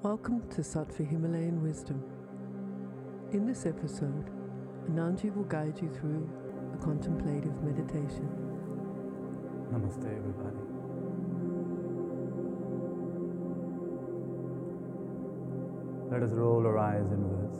Welcome to Sattva Himalayan Wisdom. In this episode, Anandji will guide you through a contemplative meditation. Namaste, everybody. Let us roll our eyes inwards.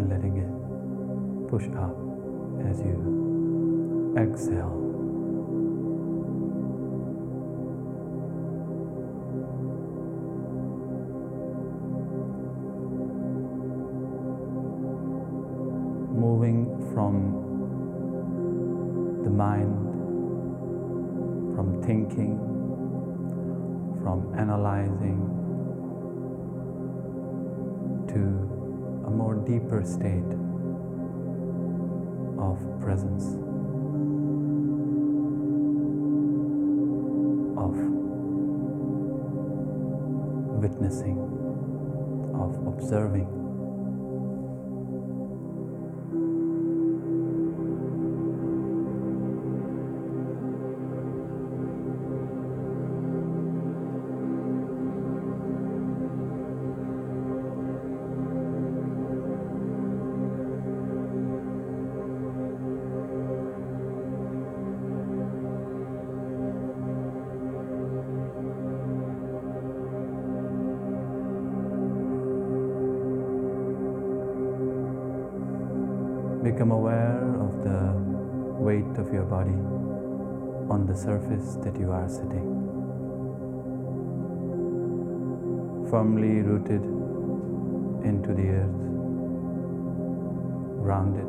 And letting it push up as you exhale. Moving from the mind from thinking, from analyzing to a more deeper state of presence, of witnessing, of observing. Firmly rooted into the earth, grounded.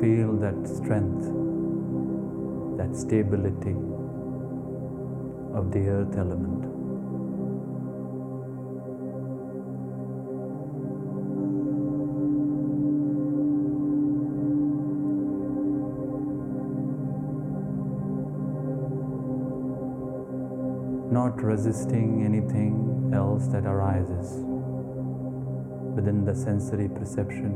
Feel that strength, that stability of the earth element. Resisting anything else that arises within the sensory perception,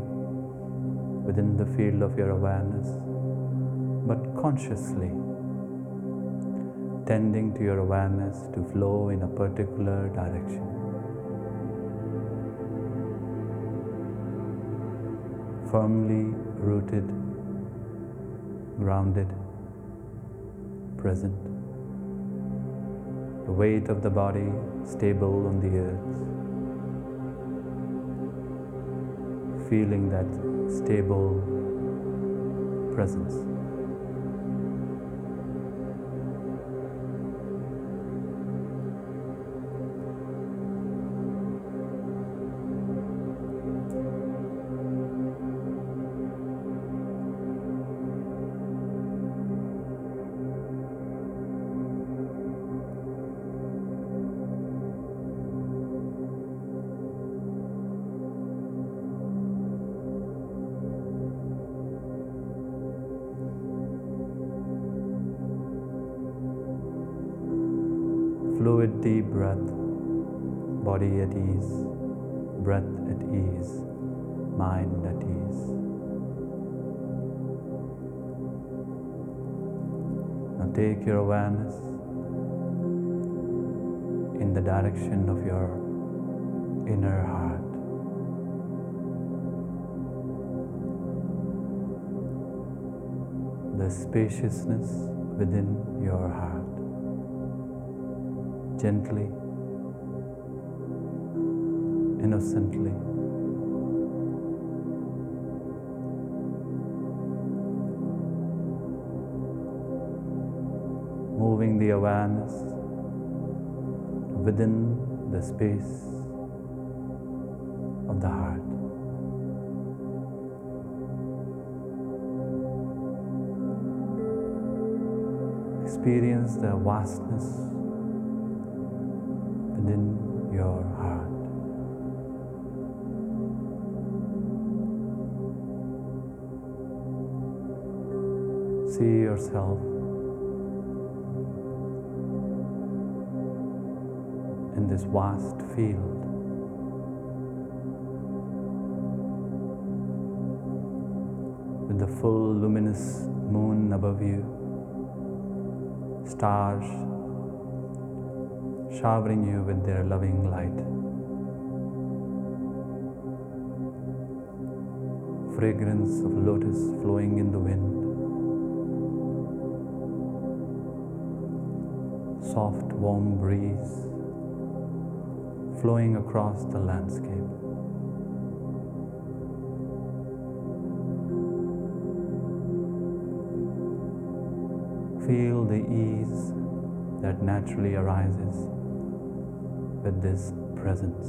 within the field of your awareness, but consciously tending to your awareness to flow in a particular direction. Firmly rooted, grounded, present weight of the body stable on the earth, feeling that stable presence. Breath, body at ease, breath at ease, mind at ease. Now take your awareness in the direction of your inner heart. the spaciousness within your heart. Gently, innocently. Moving the awareness within the space of the heart. Experience the vastness within your heart. See yourself in this vast field. With the full luminous moon above you, stars showering you with their loving light. Fragrance of lotus flowing in the wind. Soft, warm breeze flowing across the landscape. Feel the ease that naturally arises with this presence.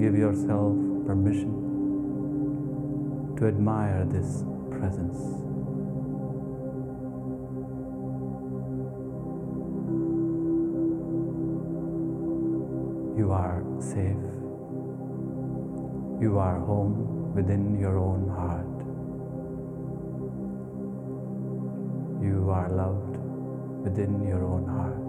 Give yourself permission to admire this presence. You are safe. You are home within your own heart. You are loved within your own heart.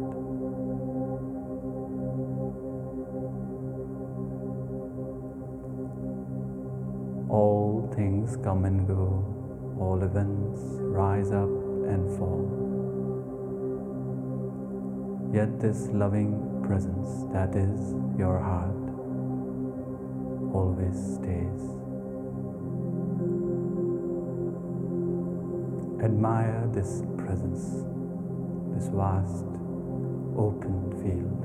All things come and go, all events rise up and fall. Yet this loving presence that is your heart always stays. Admire this presence, this vast open field.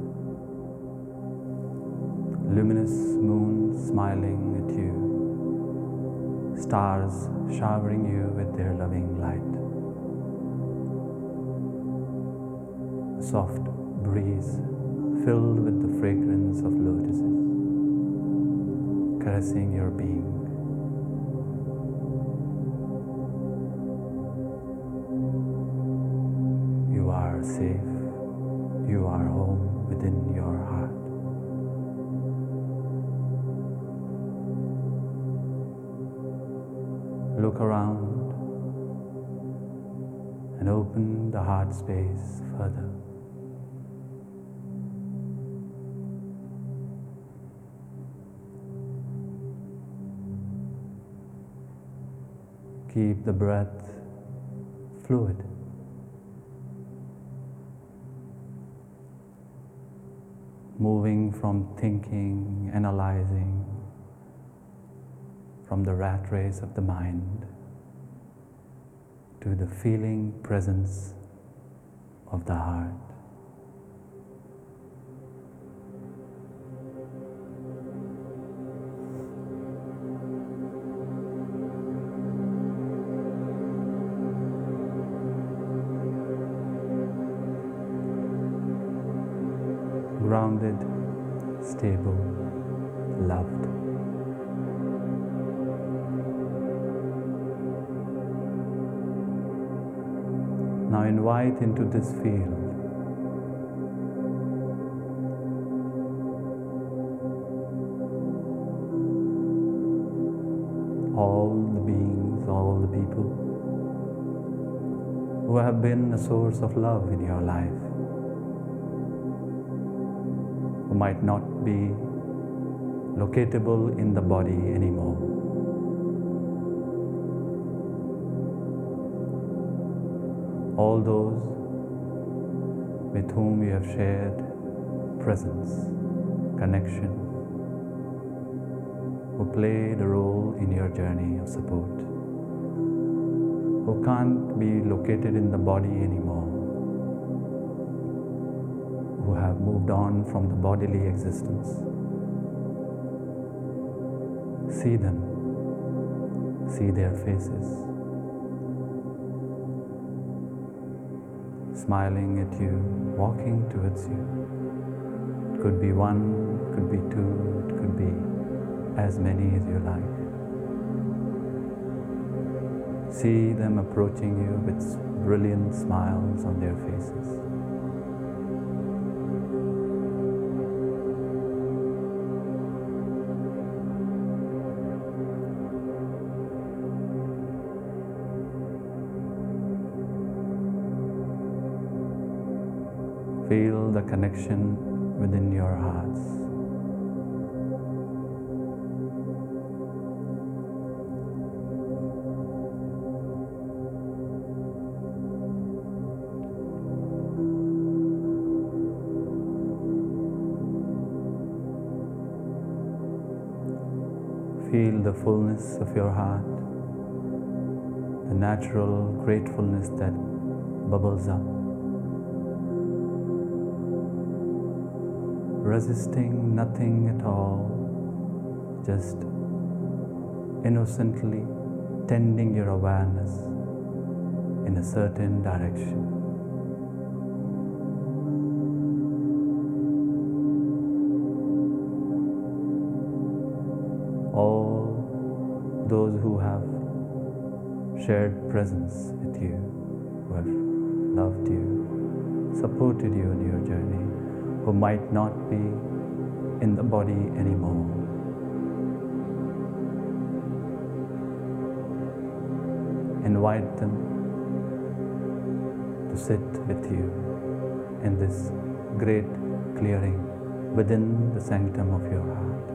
Luminous moon smiling at you, stars showering you with their loving light. A soft breeze filled with the fragrance of lotuses, caressing your being. Safe. You are home within your heart. Look around and open the heart space further. Keep the breath fluid. Moving from thinking, analyzing, from the rat race of the mind to the feeling presence of the heart. Invite into this field all the beings, all the people who have been a source of love in your life, who might not be locatable in the body anymore. All those with whom you have shared presence, connection, who played a role in your journey of support, who can't be located in the body anymore, who have moved on from the bodily existence. See them, see their faces, smiling at you, walking towards you. It could be one, it could be two, it could be as many as you like. See them approaching you with brilliant smiles on their faces. The connection within your hearts. Feel the fullness of your heart, the natural gratefulness that bubbles up. Resisting nothing at all, just innocently tending your awareness in a certain direction. All those who have shared presence with you, who have loved you, supported you in your journey who might not be in the body anymore. Invite them to sit with you in this great clearing within the sanctum of your heart.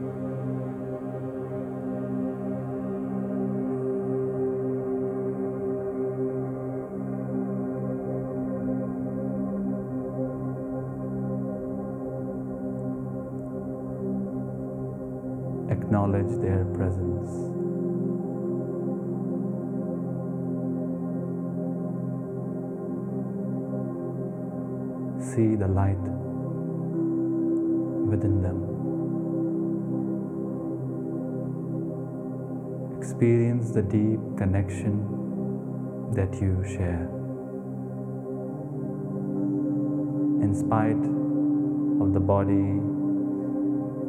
See the light within them. Experience the deep connection that you share. In spite of the body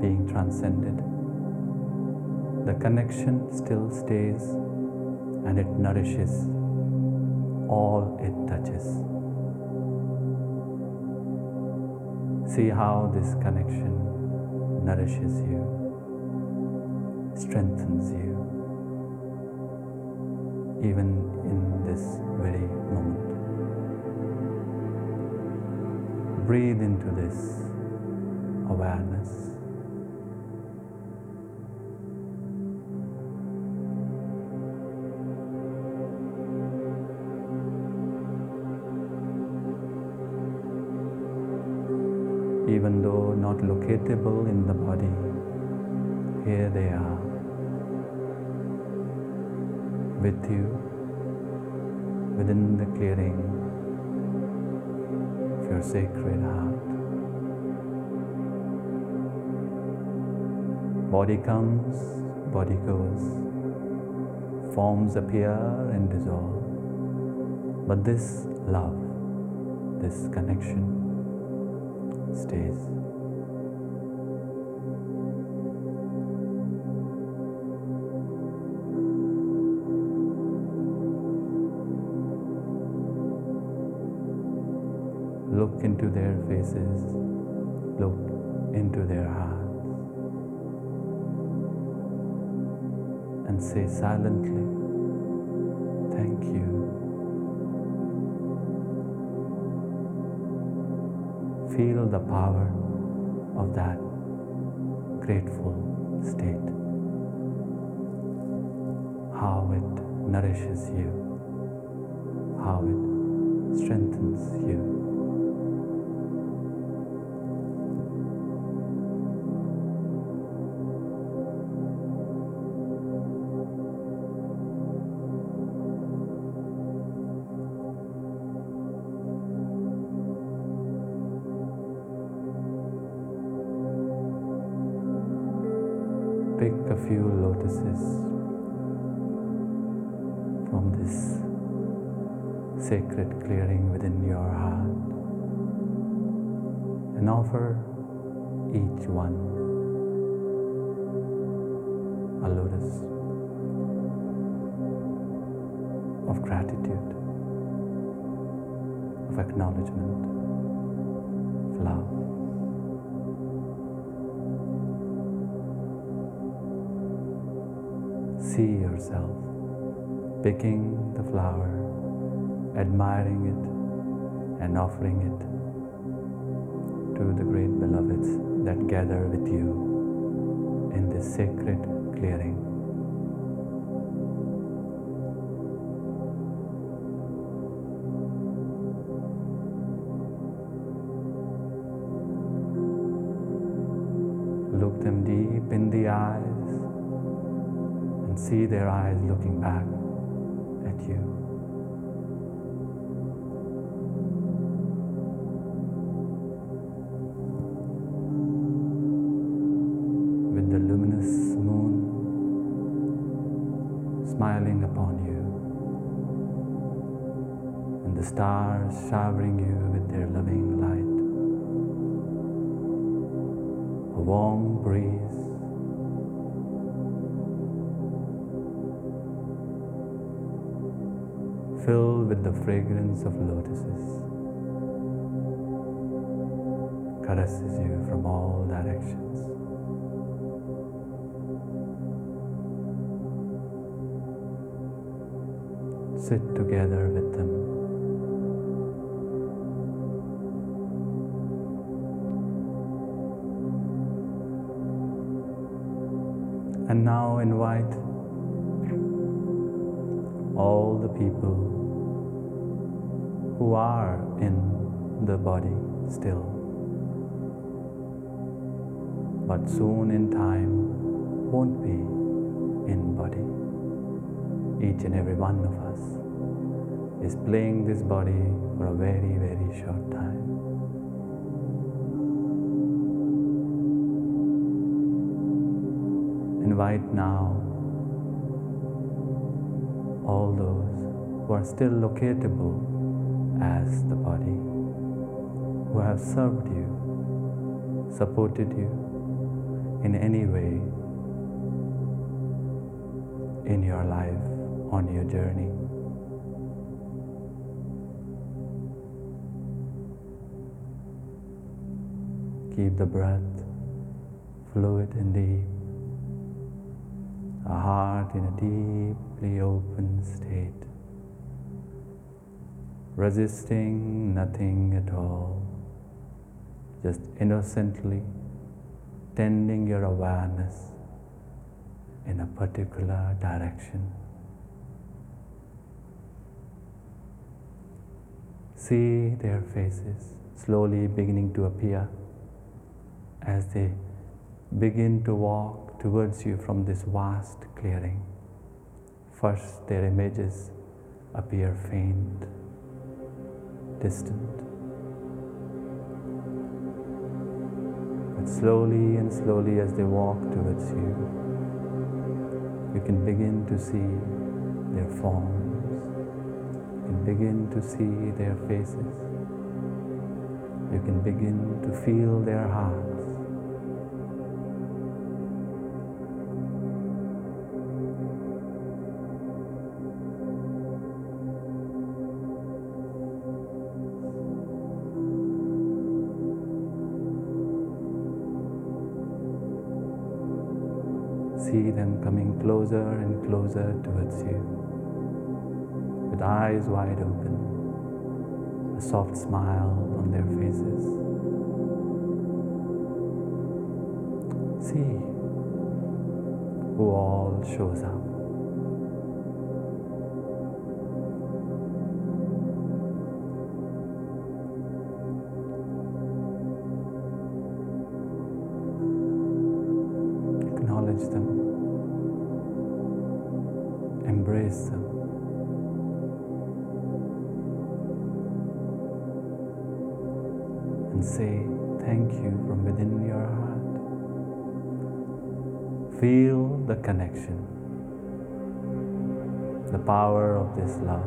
being transcended the connection still stays and it nourishes all it touches. See how this connection nourishes you, strengthens you, even in this very moment. Breathe into this awareness. In the body, here they are with you within the clearing of your sacred heart. Body comes, body goes, forms appear and dissolve. But this love, this connection, stays. Into their faces, look into their hearts, and say silently, Thank you. feel the power of that grateful state, how it nourishes you, how it strengthens you. And offer each one a lotus of gratitude, of acknowledgement, of love. See yourself picking the flower, admiring it, and offering it to the great beloveds that gather with you in this sacred clearing. Look them deep in the eyes and see their eyes looking back at you. Showering you with their loving light, a warm breeze filled with the fragrance of lotuses, caresses you from all directions. Sit together with them. And now invite all the people who are in the body still, but soon in time won't be in body. Each and every one of us is playing this body for a very, very short time. Invite now all those who are still locatable as the body, who have served you, supported you in any way in your life, on your journey. Keep the breath fluid and deep, a heart in a deeply open state, resisting nothing at all, just innocently tending your awareness in a particular direction. See their faces slowly beginning to appear as they begin to walk towards you from this vast clearing. First, their images appear faint, distant. But slowly and slowly, as they walk towards you, you can begin to see their forms, you can begin to see their faces, you can begin to feel their hearts. Closer and closer towards you with eyes wide open, a soft smile on their faces. See who all shows up. This love,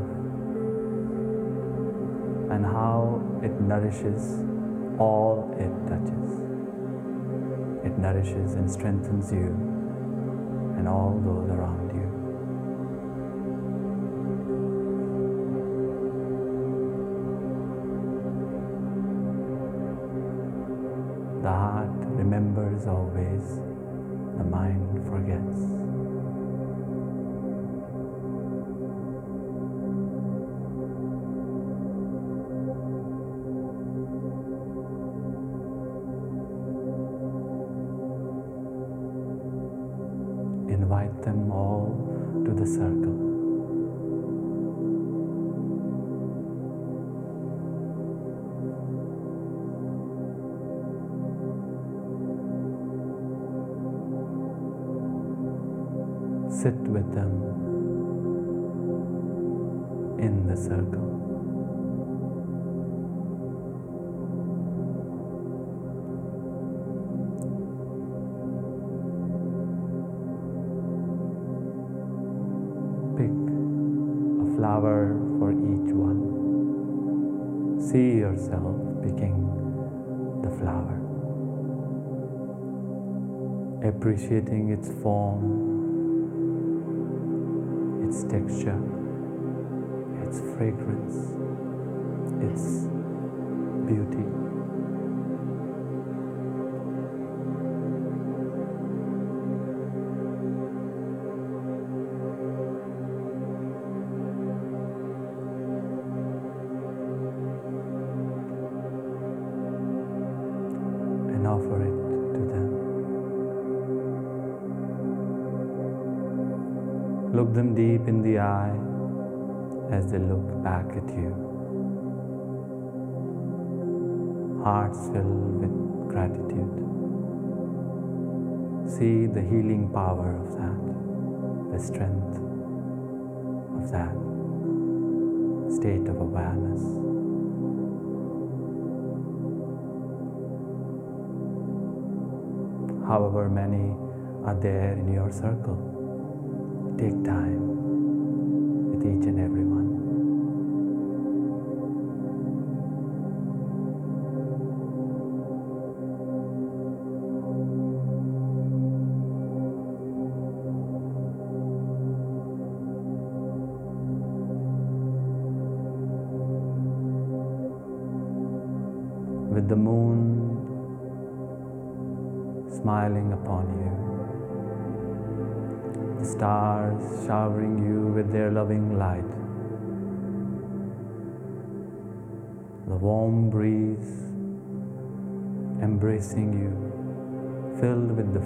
and how it nourishes all it touches. It nourishes and strengthens you and all those around you. The heart remembers always, the mind forgets. Invite them all to the circle. Sit with them in the circle. Appreciating its form, its texture, its fragrance, its beauty. They look back at you. Hearts filled with gratitude. See the healing power of that, the strength of that state of awareness. however many are there in your circle. Take time with each and every one.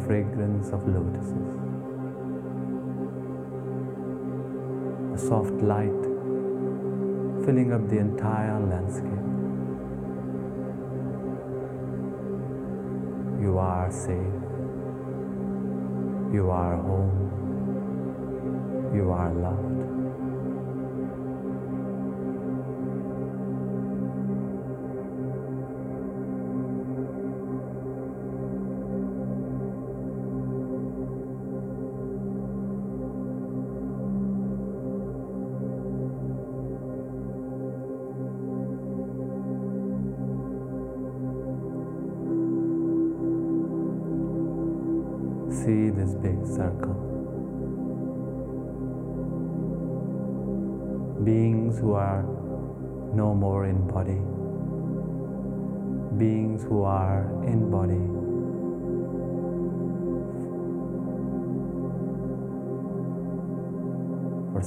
Fragrance of lotuses. a soft light filling up the entire landscape. You are safe. You are home. You are loved.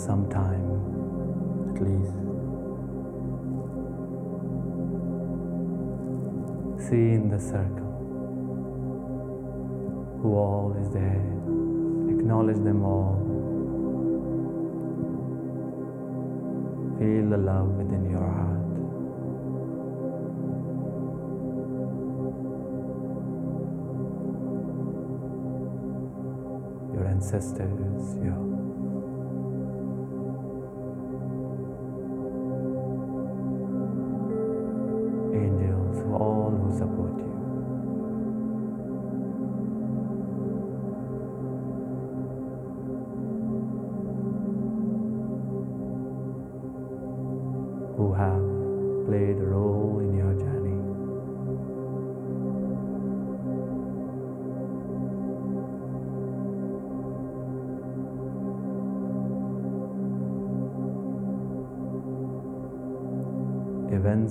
Some time, at least. See in the circle who all is there. Acknowledge them all. Feel the love within your heart. Your ancestors, your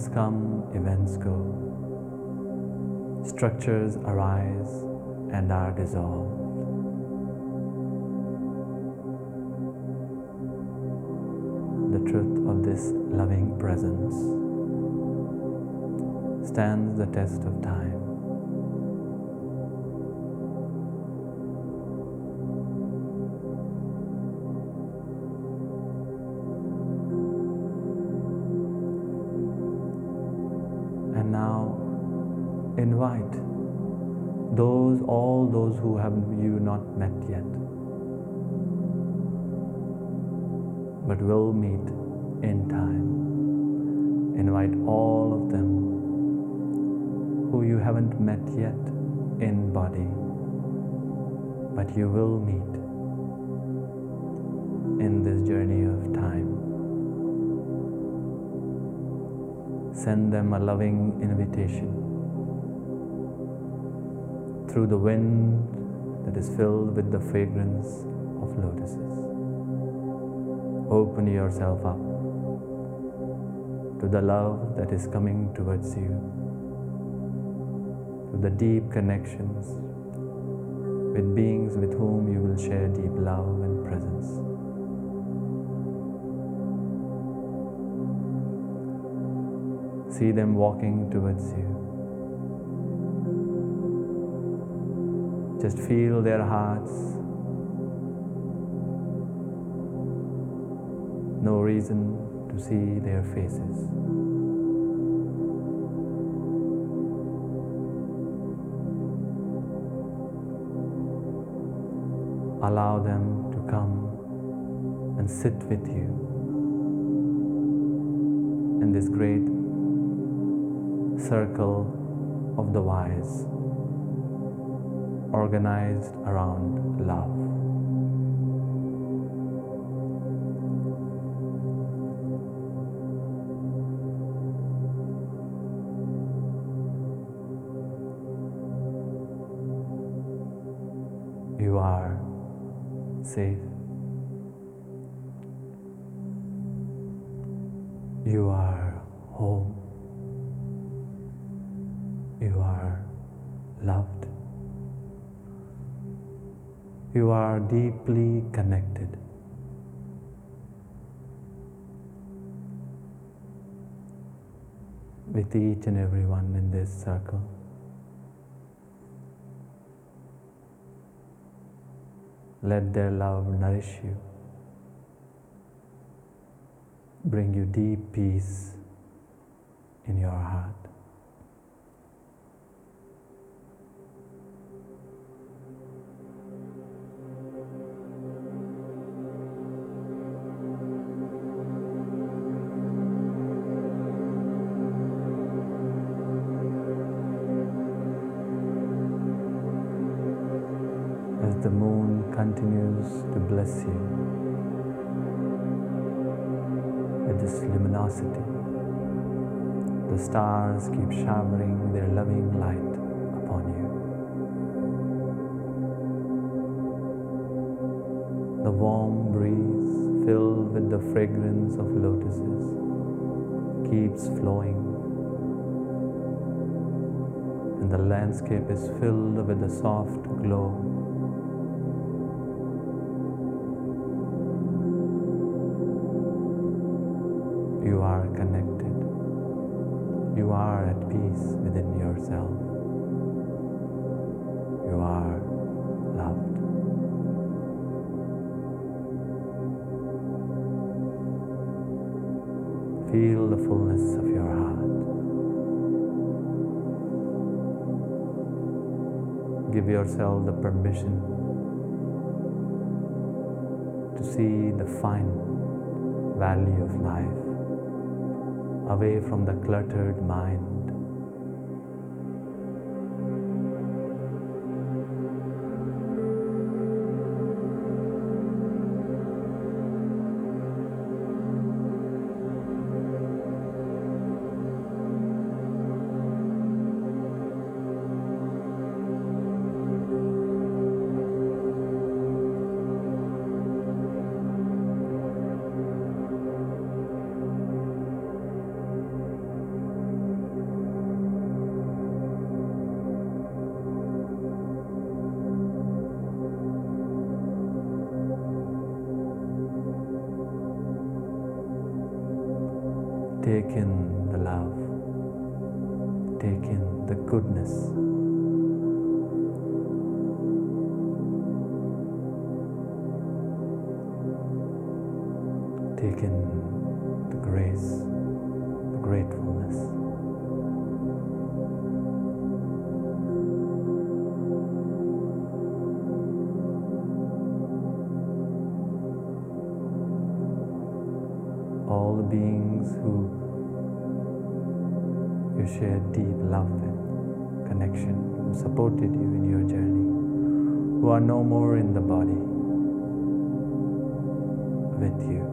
Come, events go. Structures arise and are dissolved. The truth of this loving presence stands the test of time. Those who have you not met yet, but will meet in time. Invite all of them who you haven't met yet in body, but you will meet in this journey of time. Send them a loving invitation through the wind that is filled with the fragrance of lotuses. Open yourself up to the love that is coming towards you, to the deep connections with beings with whom you will share deep love and presence. See them walking towards you. Just feel their hearts. No reason to see their faces. Allow them to come and sit with you in this great circle of the wise organized around love. You are safe. You are home. You are loved. You are deeply connected. With each and everyone in this circle. Let their love nourish you, bring you deep peace in your heart. Stars keep showering their loving light upon you. The warm breeze filled with the fragrance of lotuses keeps flowing and the landscape is filled with a soft glow are at peace within yourself. You are loved. Feel the fullness of your heart. Give yourself the permission to see the fine value of life away from the cluttered mind. Take in the love, take in the goodness. Take in the grace, the gratefulness. All the beings who you shared deep love and connection, who supported you in your journey, who are no more in the body with you.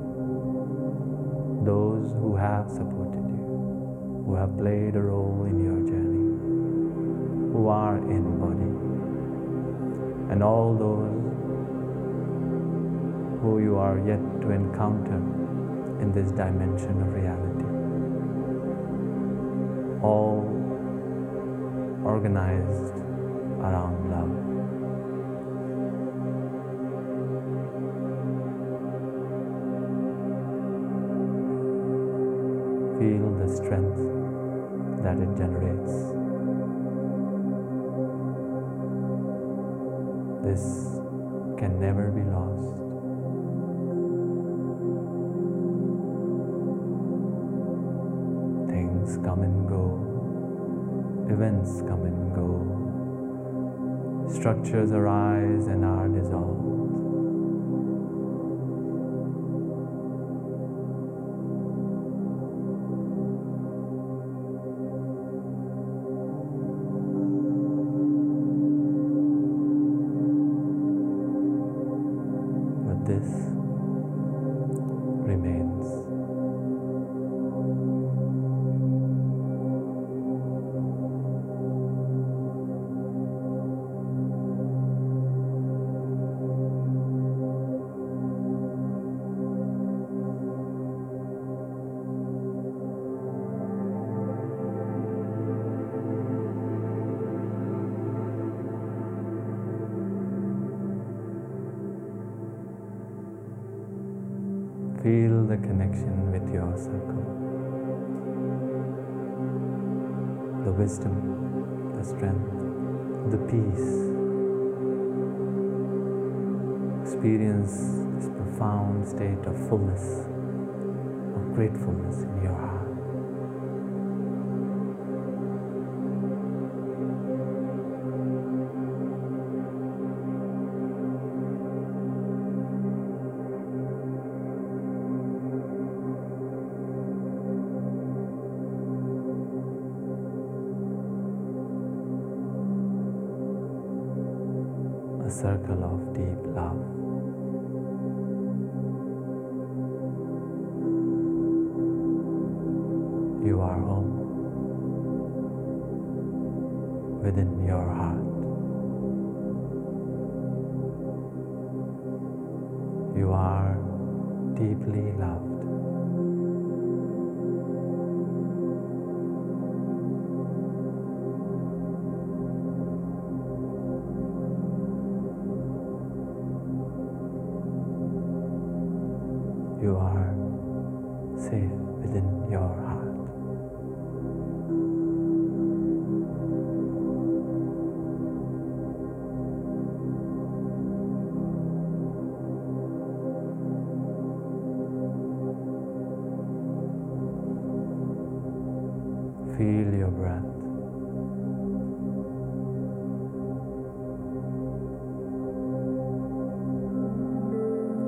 Those who have supported you, who have played a role in your journey, who are in body, and all those who you are yet to encounter this dimension of reality. All organized around love. Feel the strength that it generates. This can never be lost. Come and go, events come and go, structures arise and are dissolved.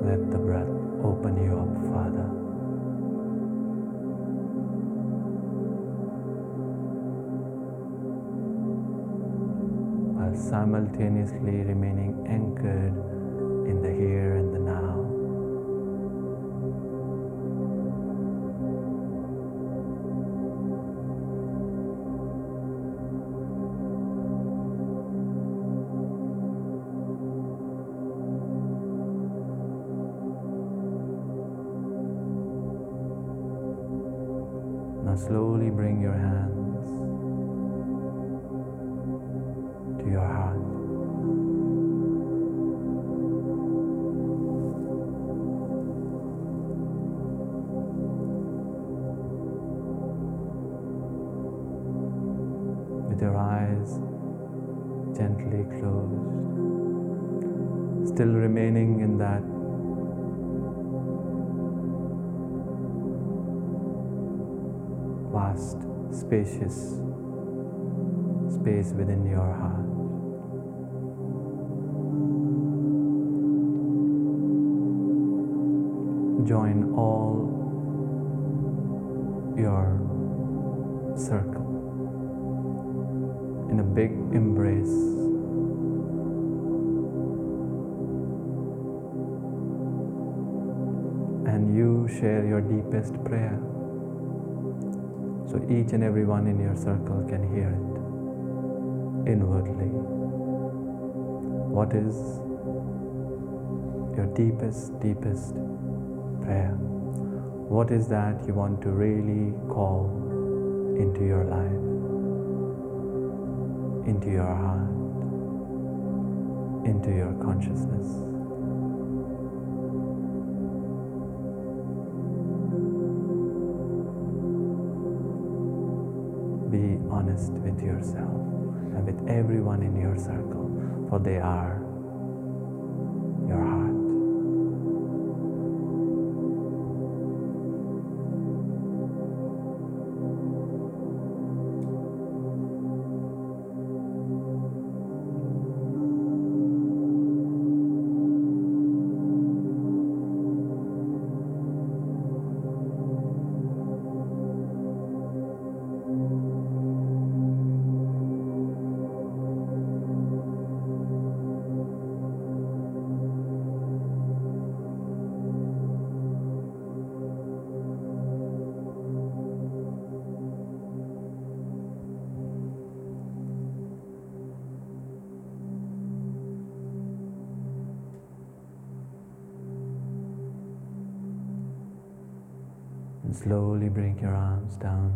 Let the breath open you up further. While simultaneously remaining anchored in the here and the. Now spacious space within your heart. Join all your circle in a big embrace. And you share your deepest prayer. So each and every one in your circle can hear it inwardly. What is your deepest, deepest prayer? What is that you want to really call into your life, into your heart, into your consciousness? Yourself and with everyone in your circle, for they are slowly bring your arms down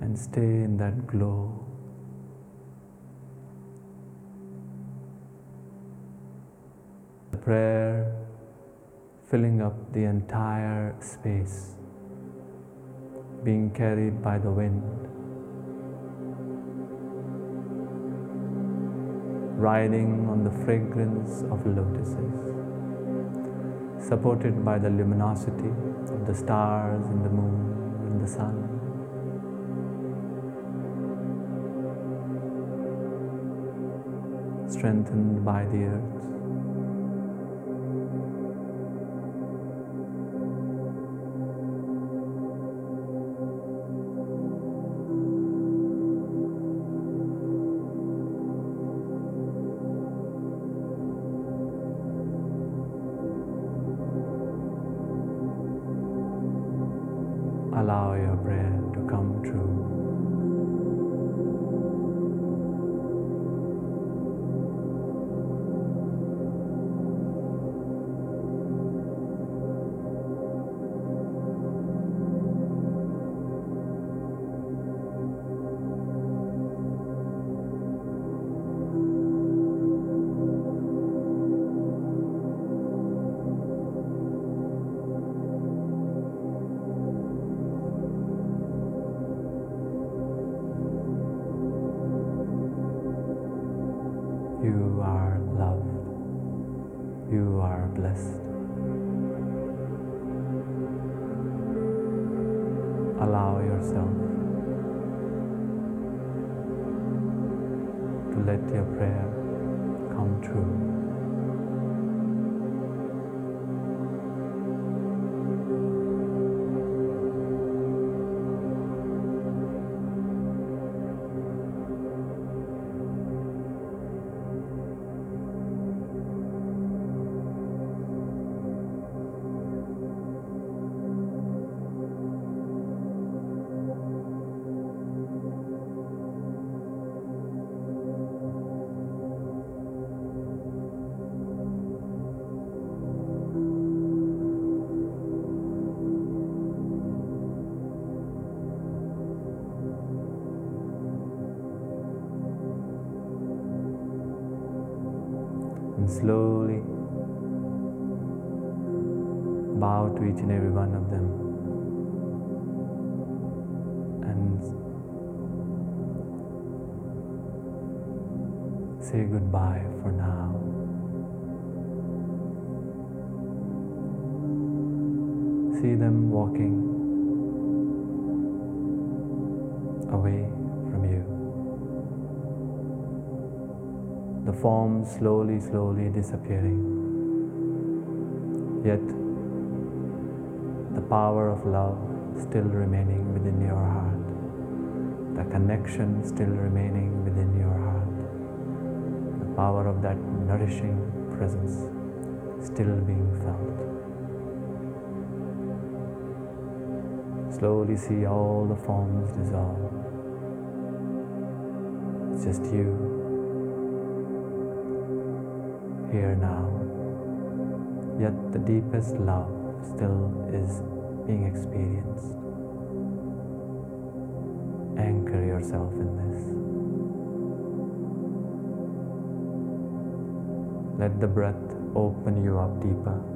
and stay in that glow. The prayer filling up the entire space, being carried by the wind, riding on the fragrance of lotuses supported by the luminosity of the stars and the moon and the sun. Strengthened by the earth. and slowly bow to each and every one of them. And say goodbye for now. See them walking form slowly, slowly disappearing. Yet, the power of love still remaining within your heart, the connection still remaining within your heart, the power of that nourishing presence still being felt. Slowly see all the forms dissolve. It's just you here now. Yet the deepest love still is being experienced. Anchor yourself in this. Let the breath open you up deeper.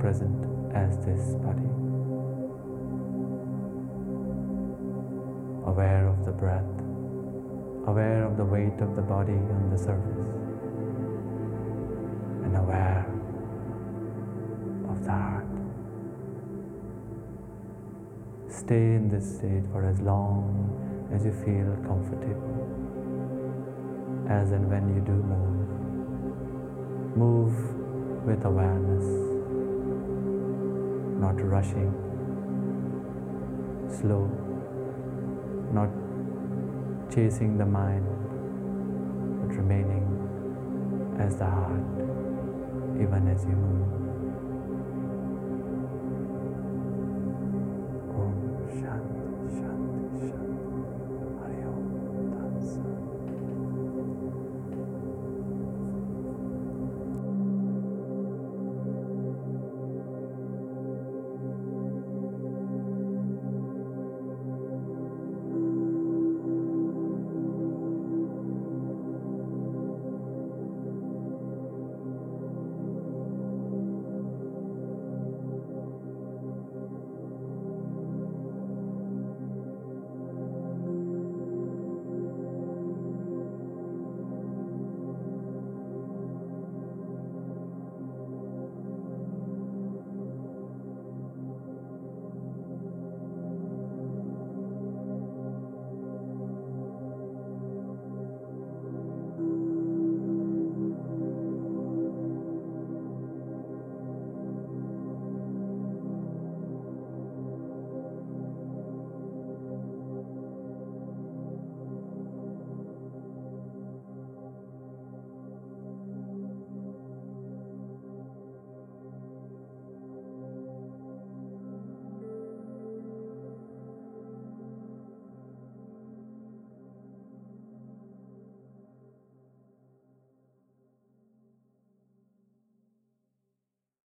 Present as this body. Aware of the breath, aware of the weight of the body on the surface, and aware of the heart. Stay in this state for as long as you feel comfortable as and when you do move. Move with awareness, not rushing, slow, not chasing the mind, but remaining as the heart, even as you move.